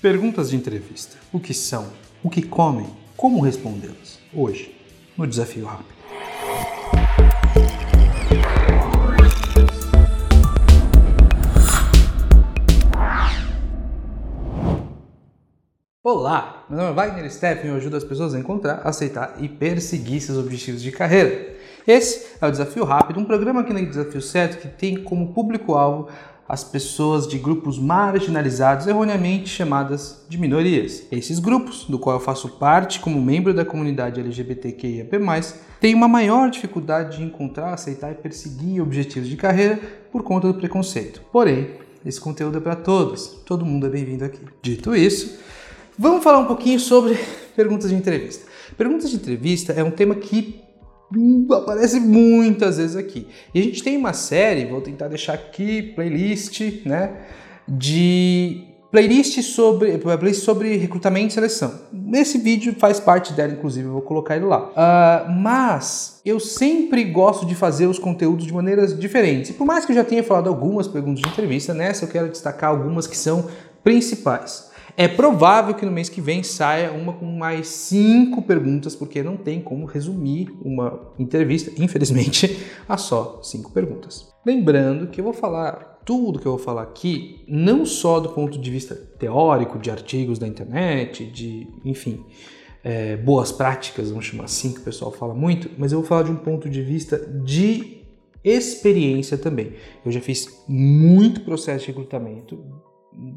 Perguntas de entrevista: o que são? O que comem? Como respondê-las? Hoje, no Desafio Rápido. Olá, meu nome é Wagner Steffen e eu ajudo as pessoas a encontrar, aceitar e perseguir seus objetivos de carreira. Esse é o Desafio Rápido, um programa aqui no Desafio Certo que tem como público-alvo as pessoas de grupos marginalizados, erroneamente chamadas de minorias. Esses grupos, do qual eu faço parte como membro da comunidade LGBTQIAP+, têm uma maior dificuldade de encontrar, aceitar e perseguir objetivos de carreira por conta do preconceito. Porém, esse conteúdo é para todos, todo mundo é bem-vindo aqui. Dito isso, vamos falar um pouquinho sobre perguntas de entrevista. Perguntas de entrevista é um tema que aparece muitas vezes aqui. E a gente tem uma série, vou tentar deixar aqui, playlist, né? De playlist sobre, playlist sobre recrutamento e seleção. Esse vídeo faz parte dela, inclusive, eu vou colocar ele lá. Uh, mas eu sempre gosto de fazer os conteúdos de maneiras diferentes. E por mais que eu já tenha falado algumas perguntas de entrevista, nessa eu quero destacar algumas que são principais. É provável que no mês que vem saia uma com mais cinco perguntas, porque não tem como resumir uma entrevista, infelizmente, a só cinco perguntas. Lembrando que eu vou falar tudo que eu vou falar aqui, não só do ponto de vista teórico, de artigos da internet, de, enfim, é, boas práticas, vamos chamar assim, que o pessoal fala muito, mas eu vou falar de um ponto de vista de experiência também. Eu já fiz muito processo de recrutamento,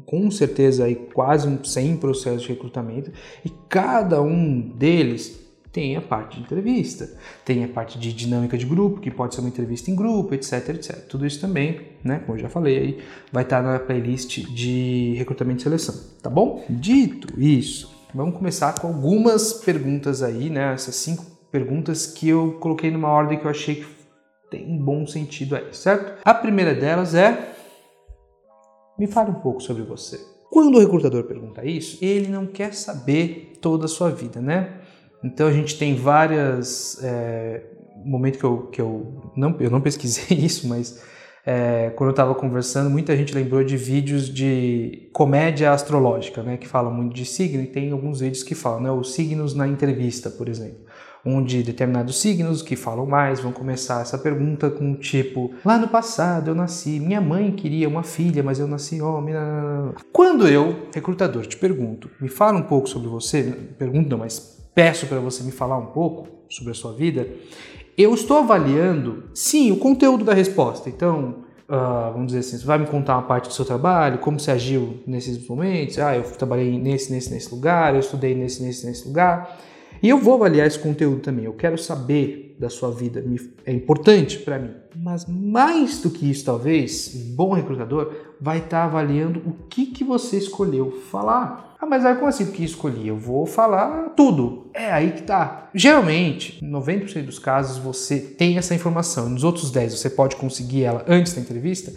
com certeza aí quase 100 processos de recrutamento e cada um deles tem a parte de entrevista, tem a parte de dinâmica de grupo, que pode ser uma entrevista em grupo, etc, etc. Tudo isso também, né, como eu já falei aí, vai estar na playlist de recrutamento e seleção, tá bom? Dito isso, vamos começar com algumas perguntas aí, né, essas cinco perguntas que eu coloquei numa ordem que eu achei que tem um bom sentido aí, certo? A primeira delas é me fale um pouco sobre você. Quando o recrutador pergunta isso, ele não quer saber toda a sua vida, né? Então a gente tem várias. É, momento que eu, que eu não eu não pesquisei isso, mas é, quando eu estava conversando, muita gente lembrou de vídeos de comédia astrológica, né? Que falam muito de signo e tem alguns vídeos que falam, né? Os signos na entrevista, por exemplo onde determinados signos que falam mais vão começar essa pergunta com tipo: lá no passado eu nasci, minha mãe queria uma filha, mas eu nasci homem. Quando eu, recrutador, te pergunto, me fala um pouco sobre você, pergunto não, mas peço para você me falar um pouco sobre a sua vida, eu estou avaliando, sim, o conteúdo da resposta. Então, Uh, vamos dizer assim, você vai me contar uma parte do seu trabalho, como você agiu nesses momentos, ah, eu trabalhei nesse, nesse, nesse lugar, eu estudei nesse, nesse, nesse lugar. E eu vou avaliar esse conteúdo também. Eu quero saber da sua vida, é importante para mim. Mas mais do que isso, talvez, um bom recrutador vai estar tá avaliando o que, que você escolheu falar. Ah, mas aí como assim que escolhi? Eu vou falar tudo. É aí que tá. Geralmente, 90% dos casos você tem essa informação. Nos outros 10 você pode conseguir ela antes da entrevista.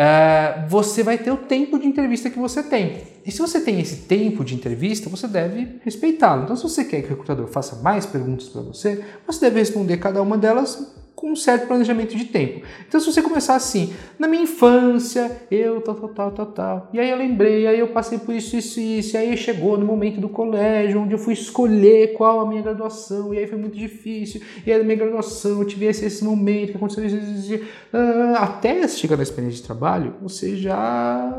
Uh, você vai ter o tempo de entrevista que você tem. E se você tem esse tempo de entrevista, você deve respeitá-lo. Então, se você quer que o recrutador faça mais perguntas para você, você deve responder cada uma delas com um certo planejamento de tempo. Então, se você começar assim, na minha infância, eu tal, tal, tal, tal, tal, e aí eu lembrei, aí eu passei por isso, isso, isso, e aí chegou no momento do colégio, onde eu fui escolher qual a minha graduação, e aí foi muito difícil, e aí na minha graduação eu tive esse, esse momento que aconteceu isso, isso, isso, uh, até chegar na experiência de trabalho, você já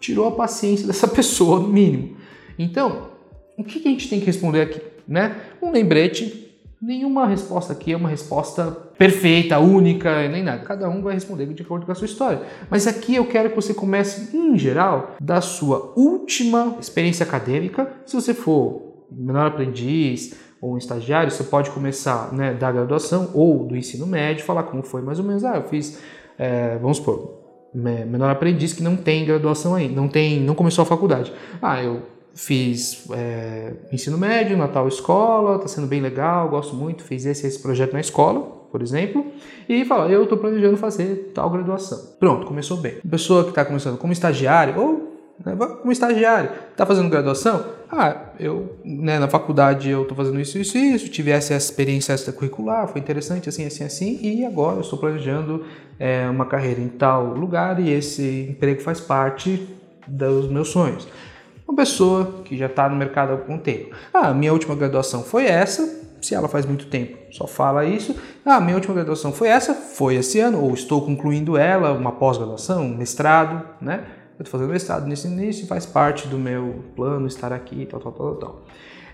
tirou a paciência dessa pessoa, no mínimo. Então, o que a gente tem que responder aqui? Né? Um lembrete Nenhuma resposta aqui é uma resposta perfeita, única, nem nada. Cada um vai responder de acordo com a sua história. Mas aqui eu quero que você comece, em geral, da sua última experiência acadêmica. Se você for menor aprendiz ou um estagiário, você pode começar né, da graduação ou do ensino médio, falar como foi mais ou menos. Ah, eu fiz, é, vamos supor, menor aprendiz que não tem graduação ainda, não tem, não começou a faculdade. Ah, eu Fiz é, ensino médio, Natal Escola, está sendo bem legal, gosto muito. Fiz esse, esse projeto na escola, por exemplo, e fala, eu estou planejando fazer tal graduação. Pronto, começou bem. Pessoa que está começando como estagiário, ou né, como estagiário, está fazendo graduação? Ah, eu né, na faculdade eu estou fazendo isso, isso, isso, tive essa experiência extracurricular, foi interessante, assim, assim, assim, e agora eu estou planejando é, uma carreira em tal lugar e esse emprego faz parte dos meus sonhos. Uma pessoa que já está no mercado há algum tempo. Ah, minha última graduação foi essa, se ela faz muito tempo, só fala isso. Ah, minha última graduação foi essa, foi esse ano, ou estou concluindo ela, uma pós-graduação, um mestrado, né? Eu estou fazendo mestrado nisso e faz parte do meu plano estar aqui, tal, tal, tal, tal.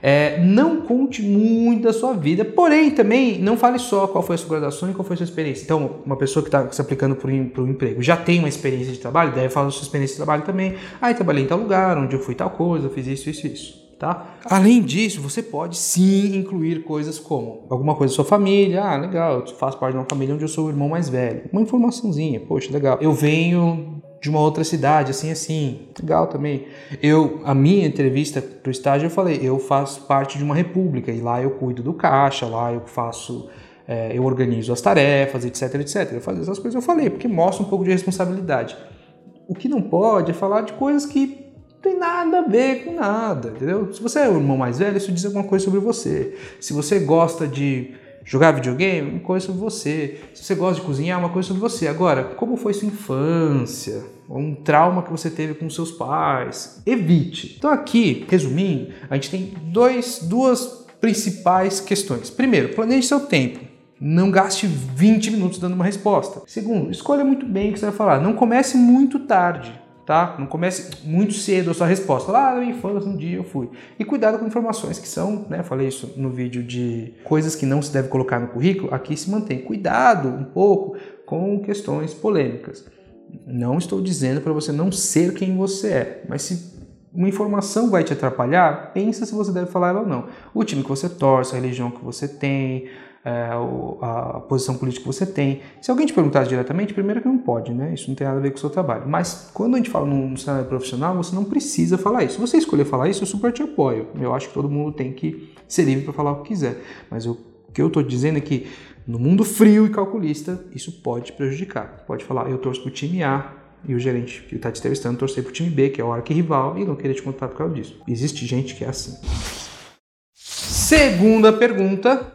É, não conte muito da sua vida, porém também não fale só qual foi a sua graduação e qual foi a sua experiência. Então, uma pessoa que está se aplicando para o emprego já tem uma experiência de trabalho, deve falar da sua experiência de trabalho também. Ah, eu trabalhei em tal lugar, onde eu fui tal coisa, fiz isso, isso, isso. Tá? Além disso, você pode sim incluir coisas como alguma coisa da sua família. Ah, legal, eu faço parte de uma família onde eu sou o irmão mais velho. Uma informaçãozinha, poxa, legal. Eu venho de uma outra cidade, assim, assim. Legal também. Eu, a minha entrevista para o estágio, eu falei, eu faço parte de uma república e lá eu cuido do caixa, lá eu faço, é, eu organizo as tarefas, etc, etc. Eu falei essas coisas, eu falei, porque mostra um pouco de responsabilidade. O que não pode é falar de coisas que tem nada a ver com nada, entendeu? Se você é o irmão mais velho, isso diz alguma coisa sobre você. Se você gosta de jogar videogame, uma coisa sobre você. Se você gosta de cozinhar, uma coisa sobre você. Agora, como foi sua infância? Um trauma que você teve com seus pais? Evite. Então aqui, resumindo, a gente tem dois, duas principais questões. Primeiro, planeje seu tempo. Não gaste 20 minutos dando uma resposta. Segundo, escolha muito bem o que você vai falar. Não comece muito tarde tá? Não comece muito cedo a sua resposta. Lá na minha infância, um dia eu fui. E cuidado com informações que são, né? Falei isso no vídeo de coisas que não se deve colocar no currículo. Aqui se mantém. Cuidado um pouco com questões polêmicas. Não estou dizendo para você não ser quem você é, mas se uma informação vai te atrapalhar, pensa se você deve falar ela ou não. O time que você torce, a religião que você tem, a posição política que você tem. Se alguém te perguntar diretamente, primeiro que não pode, né? Isso não tem nada a ver com o seu trabalho. Mas quando a gente fala num cenário profissional, você não precisa falar isso. Se você escolher falar isso, eu super te apoio. Eu acho que todo mundo tem que ser livre para falar o que quiser. Mas o que eu estou dizendo é que no mundo frio e calculista, isso pode prejudicar. Pode falar, eu torço para o time A, e o gerente que está te entrevistando torcer para o time B, que é o arqui-rival, e não querer te contar por causa disso. Existe gente que é assim. Segunda pergunta,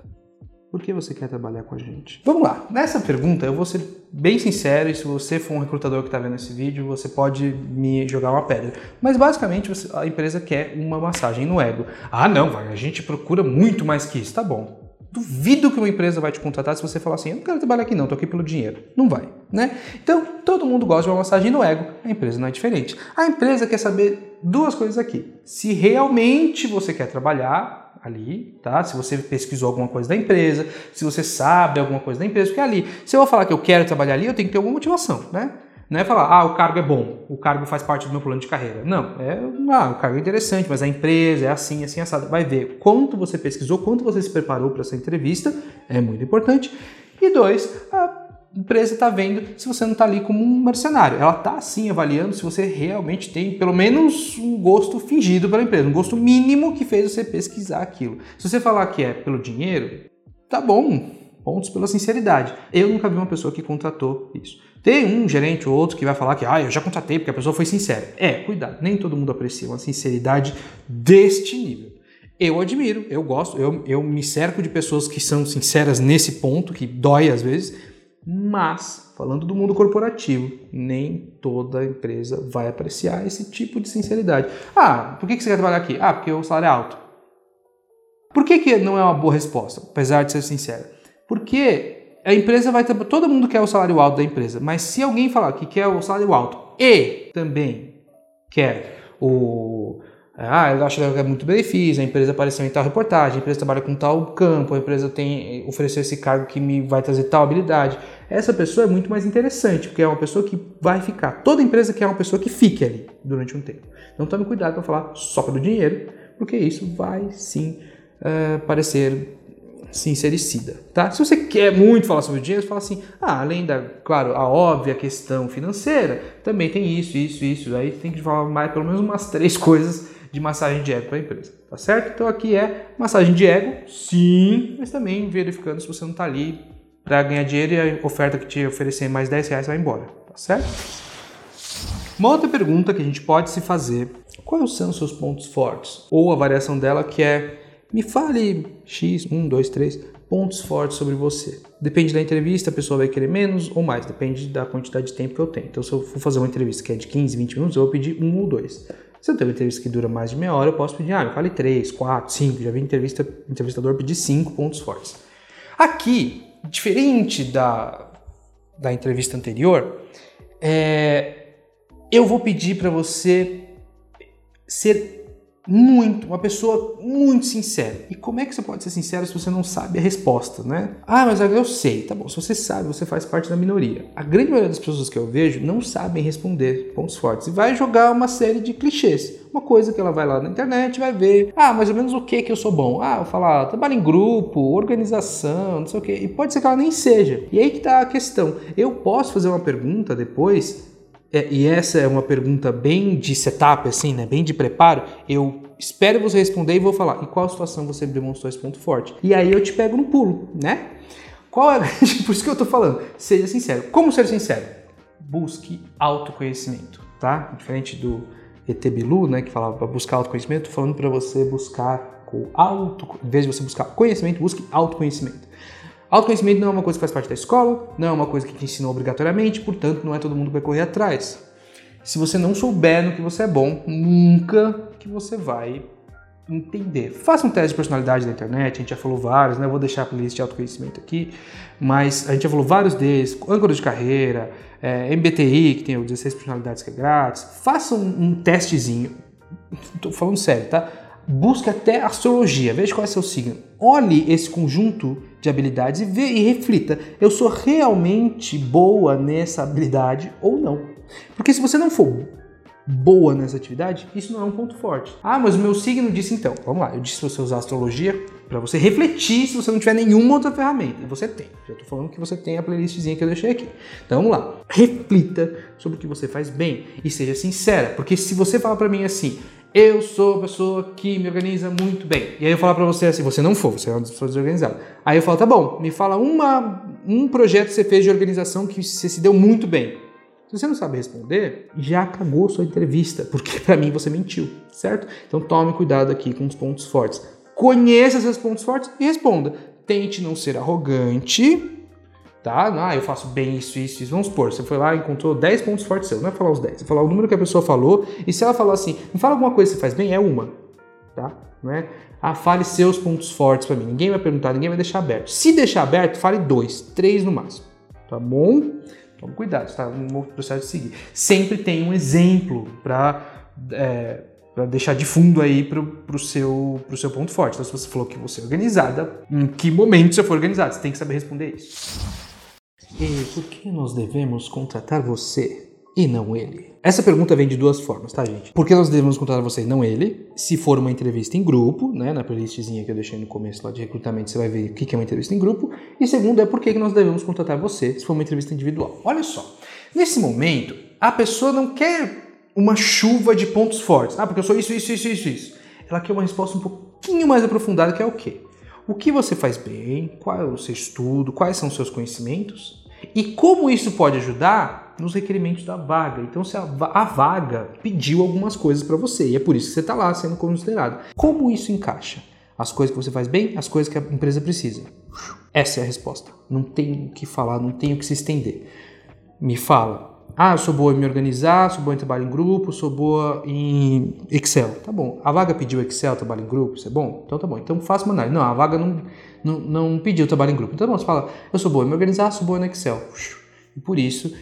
por que você quer trabalhar com a gente? Vamos lá. Nessa pergunta, eu vou ser bem sincero e se você for um recrutador que está vendo esse vídeo, você pode me jogar uma pedra. Mas basicamente a empresa quer uma massagem no ego. Ah, não, a gente procura muito mais que isso. Tá bom. Duvido que uma empresa vai te contratar se você falar assim, eu não quero trabalhar aqui não, tô aqui pelo dinheiro. Não vai, né? Então, todo mundo gosta de uma massagem no ego, a empresa não é diferente. A empresa quer saber duas coisas aqui. Se realmente você quer trabalhar ali, tá? Se você pesquisou alguma coisa da empresa, se você sabe alguma coisa da empresa, porque ali, se eu vou falar que eu quero trabalhar ali, eu tenho que ter alguma motivação, né? Não é falar, ah, o cargo é bom, o cargo faz parte do meu plano de carreira. Não, é, ah, o cargo é interessante, mas a empresa é assim, assim, assado. Vai ver quanto você pesquisou, quanto você se preparou para essa entrevista, é muito importante. E dois, a empresa está vendo se você não está ali como um mercenário. Ela está sim avaliando se você realmente tem pelo menos um gosto fingido pela empresa, um gosto mínimo que fez você pesquisar aquilo. Se você falar que é pelo dinheiro, tá bom. Pontos pela sinceridade. Eu nunca vi uma pessoa que contratou isso. Tem um gerente ou outro que vai falar que ah, eu já contratei porque a pessoa foi sincera. É, cuidado, nem todo mundo aprecia uma sinceridade deste nível. Eu admiro, eu gosto, eu, eu me cerco de pessoas que são sinceras nesse ponto, que dói às vezes, mas, falando do mundo corporativo, nem toda empresa vai apreciar esse tipo de sinceridade. Ah, por que você quer trabalhar aqui? Ah, porque o salário é alto. Por que, que não é uma boa resposta, apesar de ser sincera? Porque a empresa vai ter. Todo mundo quer o salário alto da empresa, mas se alguém falar que quer o salário alto e também quer o ah, eu acho que é muito benefício, a empresa apareceu em tal reportagem, a empresa trabalha com tal campo, a empresa tem ofereceu esse cargo que me vai trazer tal habilidade. Essa pessoa é muito mais interessante, porque é uma pessoa que vai ficar. Toda empresa quer uma pessoa que fique ali durante um tempo. Então tome cuidado para falar só pelo dinheiro, porque isso vai sim uh, parecer sincericida, tá? Se você quer muito falar sobre o dinheiro, fala assim, ah, além da, claro, a óbvia questão financeira, também tem isso, isso, isso. Aí tem que falar mais, pelo menos umas três coisas de massagem de ego para a empresa, tá certo? Então aqui é massagem de ego, sim, mas também verificando se você não está ali para ganhar dinheiro e a oferta que te oferecer mais 10 reais vai embora, tá certo? Uma outra pergunta que a gente pode se fazer, quais são os seus pontos fortes? Ou a variação dela que é, me fale X, 1, 2, 3 pontos fortes sobre você. Depende da entrevista, a pessoa vai querer menos ou mais, depende da quantidade de tempo que eu tenho. Então, se eu for fazer uma entrevista que é de 15, 20 minutos, eu vou pedir um ou dois Se eu tenho uma entrevista que dura mais de meia hora, eu posso pedir, ah, eu fale 3, 4, 5. Já vi entrevista, entrevistador pedir 5 pontos fortes. Aqui, diferente da, da entrevista anterior, é, eu vou pedir para você ser muito, uma pessoa muito sincera. E como é que você pode ser sincero se você não sabe a resposta, né? Ah, mas eu sei, tá bom. Se você sabe, você faz parte da minoria. A grande maioria das pessoas que eu vejo não sabem responder pontos fortes e vai jogar uma série de clichês. Uma coisa que ela vai lá na internet vai ver, ah, mais ou menos o que que eu sou bom. Ah, eu falar, ah, trabalho em grupo, organização, não sei o que. E pode ser que ela nem seja. E aí que tá a questão. Eu posso fazer uma pergunta depois é, e essa é uma pergunta bem de setup, assim, né? Bem de preparo. Eu espero você responder e vou falar. Em qual situação você demonstrou esse ponto forte? E aí eu te pego no pulo, né? Qual é? Por isso que eu tô falando. Seja sincero. Como ser sincero? Busque autoconhecimento, tá? Diferente do ET Bilu, né? Que falava para buscar autoconhecimento, tô falando para você buscar com auto, em vez de você buscar conhecimento, busque autoconhecimento. Autoconhecimento não é uma coisa que faz parte da escola, não é uma coisa que te ensinou obrigatoriamente, portanto, não é todo mundo que vai correr atrás. Se você não souber no que você é bom, nunca que você vai entender. Faça um teste de personalidade na internet, a gente já falou vários, né? Eu vou deixar a playlist de autoconhecimento aqui, mas a gente já falou vários deles, âncora de carreira, é, MBTI, que tem o 16 personalidades que é grátis. Faça um, um testezinho, estou falando sério, tá? Busque até astrologia, veja qual é seu signo. Olhe esse conjunto de habilidades e, vê, e reflita: eu sou realmente boa nessa habilidade ou não? Porque se você não for boa nessa atividade, isso não é um ponto forte. Ah, mas o meu signo disse então. Vamos lá, eu disse para você usar astrologia para você refletir se você não tiver nenhuma outra ferramenta. Você tem. Já estou falando que você tem a playlistzinha que eu deixei aqui. Então vamos lá. Reflita sobre o que você faz bem e seja sincera, porque se você falar para mim assim, eu sou a pessoa que me organiza muito bem. E aí eu falar para você assim, você não for, você é uma pessoa desorganizada. Aí eu falo, tá bom, me fala uma, um projeto que você fez de organização que você se deu muito bem. Se você não sabe responder, já acabou sua entrevista, porque para mim você mentiu, certo? Então tome cuidado aqui com os pontos fortes. Conheça esses pontos fortes e responda. Tente não ser arrogante, tá? Ah, eu faço bem isso, isso, isso. Vamos supor, você foi lá e encontrou 10 pontos fortes seus. Não é falar os 10, é falar o número que a pessoa falou. E se ela falar assim, me fala alguma coisa que você faz bem, é uma, tá? Não é? Ah, fale seus pontos fortes para mim. Ninguém vai perguntar, ninguém vai deixar aberto. Se deixar aberto, fale dois, três no máximo, tá bom? Tome cuidado, está no processo de seguir. Sempre tem um exemplo para é, para deixar de fundo aí para o seu, pro seu ponto forte. Então, se você falou que você é organizada, em que momento você for organizado? Você tem que saber responder isso. E por que nós devemos contratar você e não ele? Essa pergunta vem de duas formas, tá, gente? Por que nós devemos contratar você e não ele? Se for uma entrevista em grupo, né, na playlistzinha que eu deixei no começo lá de recrutamento, você vai ver o que é uma entrevista em grupo. E segundo é por que nós devemos contratar você se for uma entrevista individual. Olha só, nesse momento, a pessoa não quer uma chuva de pontos fortes. Ah, porque eu sou isso, isso, isso, isso, isso. Ela quer uma resposta um pouquinho mais aprofundada, que é o quê? O que você faz bem? Qual é o seu estudo? Quais são os seus conhecimentos? E como isso pode ajudar nos requerimentos da vaga. Então, se a, a vaga pediu algumas coisas para você e é por isso que você está lá sendo considerado. Como isso encaixa? As coisas que você faz bem, as coisas que a empresa precisa. Essa é a resposta. Não tem o que falar, não tem o que se estender. Me fala, ah, eu sou boa em me organizar, sou boa em trabalho em grupo, sou boa em Excel. Tá bom. A vaga pediu Excel, trabalho em grupo, isso é bom? Então tá bom. Então faça uma análise. Não, a vaga não, não, não pediu trabalho em grupo. Então você fala, eu sou boa em me organizar, sou boa no Excel. E por isso,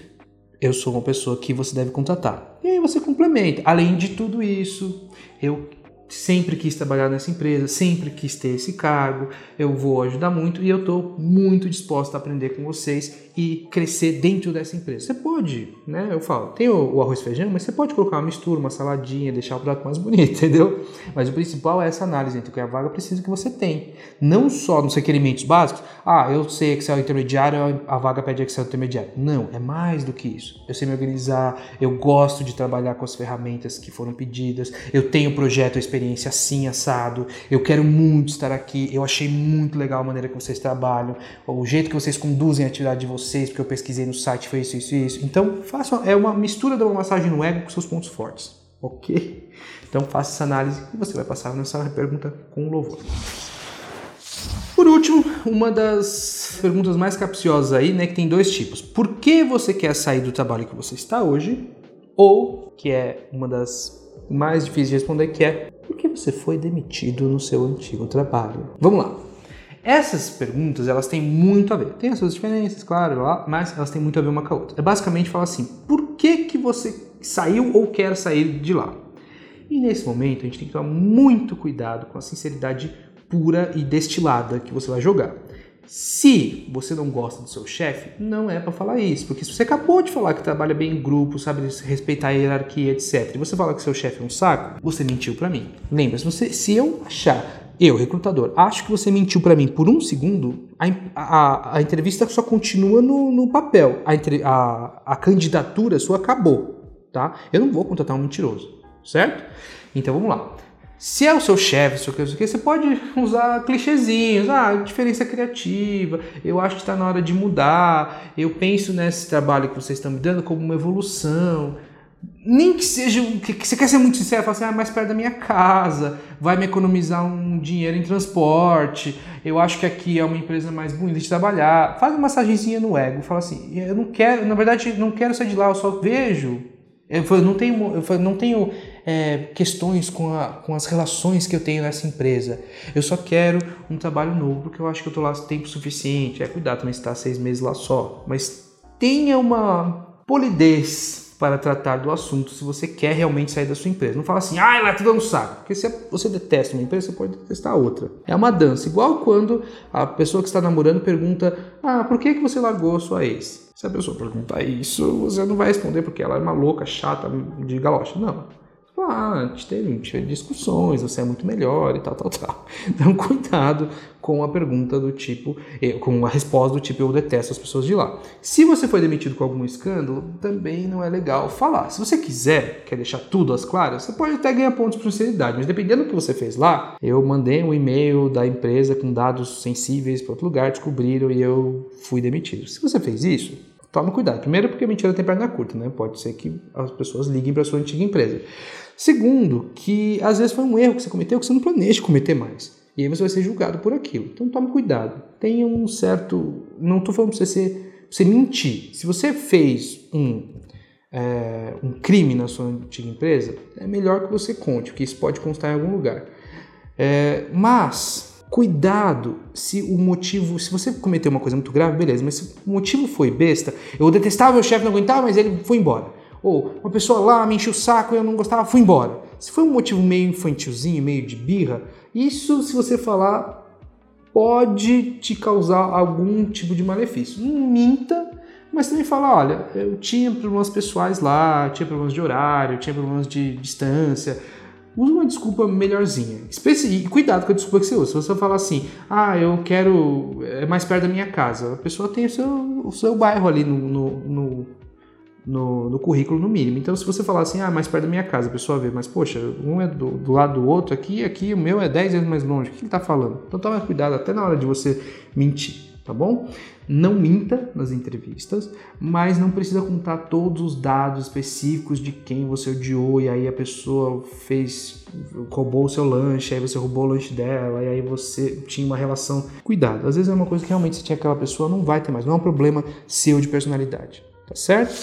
eu sou uma pessoa que você deve contratar. E aí você complementa. Além de tudo isso, eu sempre quis trabalhar nessa empresa, sempre quis ter esse cargo, eu vou ajudar muito e eu estou muito disposto a aprender com vocês e crescer dentro dessa empresa. Você pode, né? Eu falo, tem o, o arroz e feijão, mas você pode colocar uma mistura, uma saladinha, deixar o prato mais bonito, entendeu? Mas o principal é essa análise entre o que a vaga precisa que você tem. Não só nos requerimentos básicos, ah, eu sei Excel intermediário, a vaga pede Excel intermediário. Não, é mais do que isso. Eu sei me organizar, eu gosto de trabalhar com as ferramentas que foram pedidas, eu tenho projeto, experiência assim, assado, eu quero muito estar aqui, eu achei muito legal a maneira que vocês trabalham, o jeito que vocês conduzem a atividade de vocês porque eu pesquisei no site, foi isso, isso isso. Então, faça é uma mistura de uma massagem no ego com seus pontos fortes, ok? Então, faça essa análise e você vai passar nessa pergunta com louvor. Por último, uma das perguntas mais capciosas aí, né, que tem dois tipos. Por que você quer sair do trabalho que você está hoje? ou que é uma das mais difíceis de responder, que é você foi demitido no seu antigo trabalho? Vamos lá. Essas perguntas, elas têm muito a ver. Tem as suas diferenças, claro, mas elas têm muito a ver uma com a outra. É basicamente falar assim, por que, que você saiu ou quer sair de lá? E nesse momento a gente tem que tomar muito cuidado com a sinceridade pura e destilada que você vai jogar. Se você não gosta do seu chefe, não é para falar isso, porque se você acabou de falar que trabalha bem em grupo, sabe respeitar a hierarquia, etc, e você fala que seu chefe é um saco, você mentiu para mim. Lembra, se, você, se eu achar, eu, recrutador, acho que você mentiu para mim por um segundo, a, a, a, entrevista só continua no, no papel. A, a, a candidatura sua acabou, tá? Eu não vou contratar um mentiroso, certo? Então vamos lá. Se é o seu chefe, seu que, você pode usar clichêzinhos, ah, diferença criativa, eu acho que está na hora de mudar, eu penso nesse trabalho que vocês estão me dando como uma evolução. Nem que seja, que você quer ser muito sincero, fala assim, ah, mais perto da minha casa, vai me economizar um dinheiro em transporte, eu acho que aqui é uma empresa mais bonita de trabalhar. Faz uma massagenzinha no ego, fala assim, eu não quero, na verdade, não quero sair de lá, eu só vejo eu não tenho, eu não tenho é, questões com, a, com as relações que eu tenho nessa empresa. Eu só quero um trabalho novo, porque eu acho que eu estou lá tempo suficiente. É cuidado também estar seis meses lá só. Mas tenha uma polidez para tratar do assunto se você quer realmente sair da sua empresa. Não fala assim, ah, ela tá dando saco. Porque se você detesta uma empresa, você pode detestar outra. É uma dança. Igual quando a pessoa que está namorando pergunta, ah, por que, que você largou a sua ex? Se a pessoa perguntar isso, você não vai responder porque ela é uma louca, chata, de galocha. Não. Ah, a gente teve, discussões, você é muito melhor e tal, tal, tal. Então, cuidado com a pergunta do tipo, com a resposta do tipo, eu detesto as pessoas de lá. Se você foi demitido com algum escândalo, também não é legal falar. Se você quiser, quer deixar tudo às claras, você pode até ganhar pontos por sinceridade, mas dependendo do que você fez lá, eu mandei um e-mail da empresa com dados sensíveis para outro lugar, descobriram e eu fui demitido. Se você fez isso, toma cuidado. Primeiro, porque mentira tem perna curta, né? Pode ser que as pessoas liguem para sua antiga empresa. Segundo, que às vezes foi um erro que você cometeu que você não planeja cometer mais. E aí você vai ser julgado por aquilo. Então tome cuidado. Tenha um certo. Não estou falando para você ser. você mentir. Se você fez um, é, um crime na sua antiga empresa, é melhor que você conte, porque isso pode constar em algum lugar. É, mas Cuidado se o motivo, se você cometeu uma coisa muito grave, beleza, mas se o motivo foi besta, eu detestava meu chefe, não aguentava, mas ele foi embora. Ou uma pessoa lá me encheu o saco e eu não gostava, fui embora. Se foi um motivo meio infantilzinho, meio de birra, isso, se você falar, pode te causar algum tipo de malefício. Não minta, mas também fala, olha, eu tinha problemas pessoais lá, tinha problemas de horário, tinha problemas de distância, usa uma desculpa melhorzinha. E cuidado com a desculpa que você usa. Se você falar assim, ah, eu quero. É mais perto da minha casa. A pessoa tem o seu, o seu bairro ali no, no, no, no, no currículo, no mínimo. Então, se você falar assim, ah, mais perto da minha casa, a pessoa vê, mas poxa, um é do, do lado do outro aqui, aqui o meu é 10 vezes mais longe. O que ele está falando? Então, tome cuidado até na hora de você mentir tá bom? Não minta nas entrevistas, mas não precisa contar todos os dados específicos de quem você odiou e aí a pessoa fez, roubou o seu lanche, aí você roubou o lanche dela e aí você tinha uma relação. Cuidado, às vezes é uma coisa que realmente você tinha aquela pessoa, não vai ter mais, não é um problema seu de personalidade, tá certo?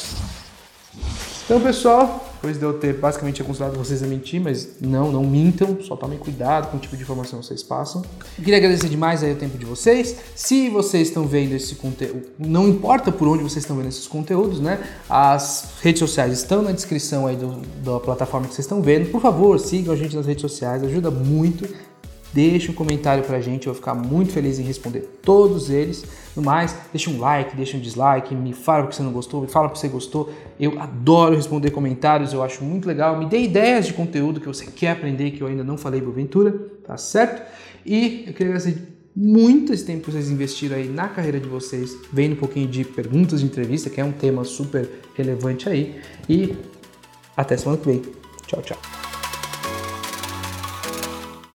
Então, pessoal, depois de eu ter basicamente aconselhado vocês a mentir, mas não, não mintam, só tomem cuidado com o tipo de informação que vocês passam. Eu queria agradecer demais aí o tempo de vocês. Se vocês estão vendo esse conteúdo, não importa por onde vocês estão vendo esses conteúdos, né? As redes sociais estão na descrição aí do, da plataforma que vocês estão vendo. Por favor, sigam a gente nas redes sociais, ajuda muito. Deixe um comentário pra gente, eu vou ficar muito feliz em responder todos eles. No mais, deixa um like, deixa um dislike, me fala porque você não gostou, me fala porque você gostou. Eu adoro responder comentários, eu acho muito legal. Me dê ideias de conteúdo que você quer aprender que eu ainda não falei porventura, tá certo? E eu queria agradecer muito esse tempo que vocês investiram aí na carreira de vocês, vendo um pouquinho de perguntas de entrevista, que é um tema super relevante aí. E até semana que vem. Tchau, tchau.